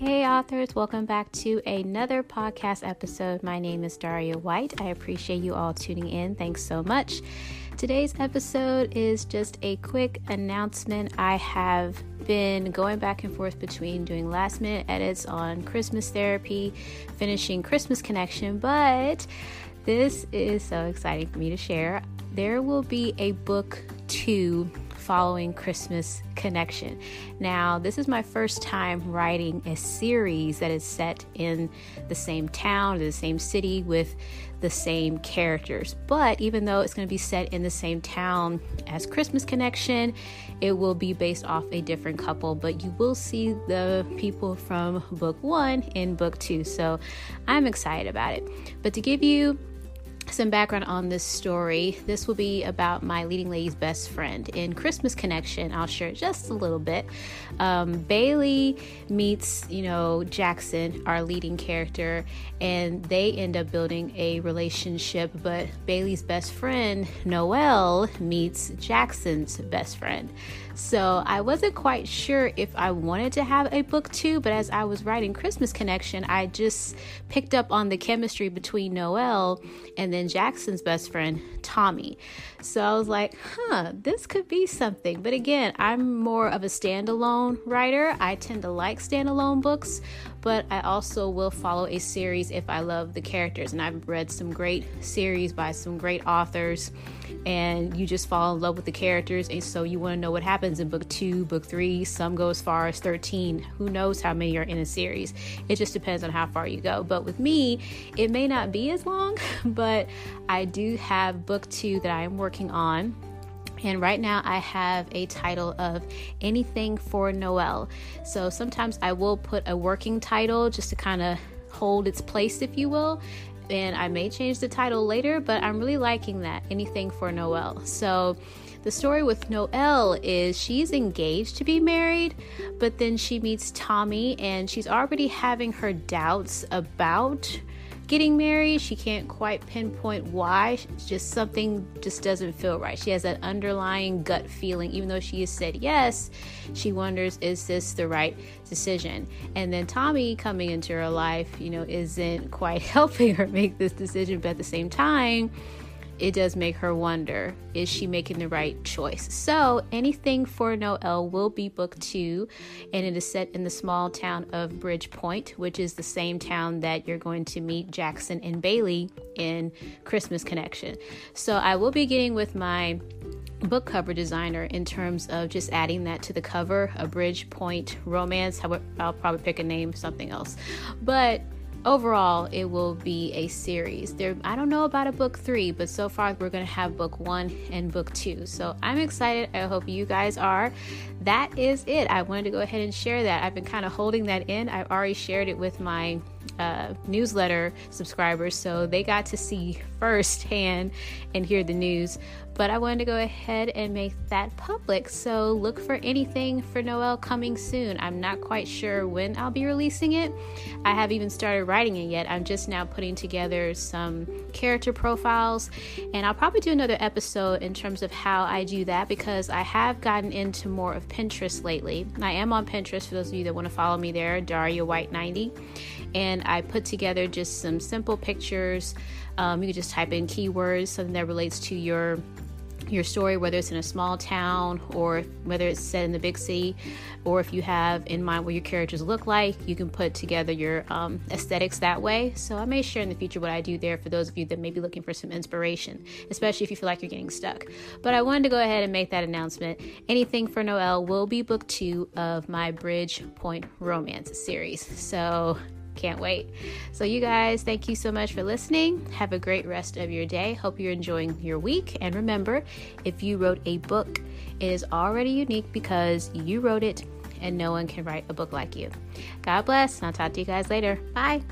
Hey, authors, welcome back to another podcast episode. My name is Daria White. I appreciate you all tuning in. Thanks so much. Today's episode is just a quick announcement. I have been going back and forth between doing last minute edits on Christmas therapy, finishing Christmas connection, but this is so exciting for me to share. There will be a book two following Christmas connection. Now, this is my first time writing a series that is set in the same town, the same city with the same characters. But even though it's going to be set in the same town as Christmas Connection, it will be based off a different couple, but you will see the people from book one in book two. So I'm excited about it. But to give you some background on this story. This will be about my leading lady's best friend. In Christmas Connection, I'll share just a little bit. Um, Bailey meets, you know, Jackson, our leading character, and they end up building a relationship. But Bailey's best friend, Noelle, meets Jackson's best friend. So I wasn't quite sure if I wanted to have a book two, but as I was writing Christmas Connection, I just picked up on the chemistry between Noelle and then Jackson's best friend, Tommy. So I was like, huh, this could be something. But again, I'm more of a standalone writer. I tend to like standalone books, but I also will follow a series if I love the characters. And I've read some great series by some great authors, and you just fall in love with the characters. And so you want to know what happens in book two, book three. Some go as far as 13. Who knows how many are in a series? It just depends on how far you go. But with me, it may not be as long, but I do have book two that I am working on and right now, I have a title of Anything for Noel. So sometimes I will put a working title just to kind of hold its place, if you will. And I may change the title later, but I'm really liking that Anything for Noel. So the story with Noelle is she's engaged to be married, but then she meets Tommy and she's already having her doubts about getting married. She can't quite pinpoint why. It's just something just doesn't feel right. She has that underlying gut feeling, even though she has said yes, she wonders, is this the right decision? And then Tommy coming into her life, you know, isn't quite helping her make this decision, but at the same time, it does make her wonder is she making the right choice? So, anything for Noelle will be book two, and it is set in the small town of Bridgepoint, which is the same town that you're going to meet Jackson and Bailey in Christmas Connection. So, I will be getting with my book cover designer in terms of just adding that to the cover a Bridgepoint romance. I'll probably pick a name, something else. But overall it will be a series. There i don't know about a book three but so far we're going to have book one and book two. So i'm excited. I hope you guys are. That is it. I wanted to go ahead and share that. I've been kind of holding that in. I've already shared it with my uh, newsletter subscribers, so they got to see firsthand and hear the news. But I wanted to go ahead and make that public. So look for anything for Noel coming soon. I'm not quite sure when I'll be releasing it. I haven't even started writing it yet. I'm just now putting together some character profiles, and I'll probably do another episode in terms of how I do that because I have gotten into more of Pinterest lately. I am on Pinterest for those of you that want to follow me there, Daria White 90 and I put together just some simple pictures. Um, you can just type in keywords, something that relates to your your story, whether it's in a small town or whether it's set in the big city, or if you have in mind what your characters look like, you can put together your um, aesthetics that way. So I may share in the future what I do there for those of you that may be looking for some inspiration, especially if you feel like you're getting stuck. But I wanted to go ahead and make that announcement. Anything for Noel will be book two of my Bridge Point Romance series. So can't wait. So, you guys, thank you so much for listening. Have a great rest of your day. Hope you're enjoying your week. And remember, if you wrote a book, it is already unique because you wrote it and no one can write a book like you. God bless, and I'll talk to you guys later. Bye.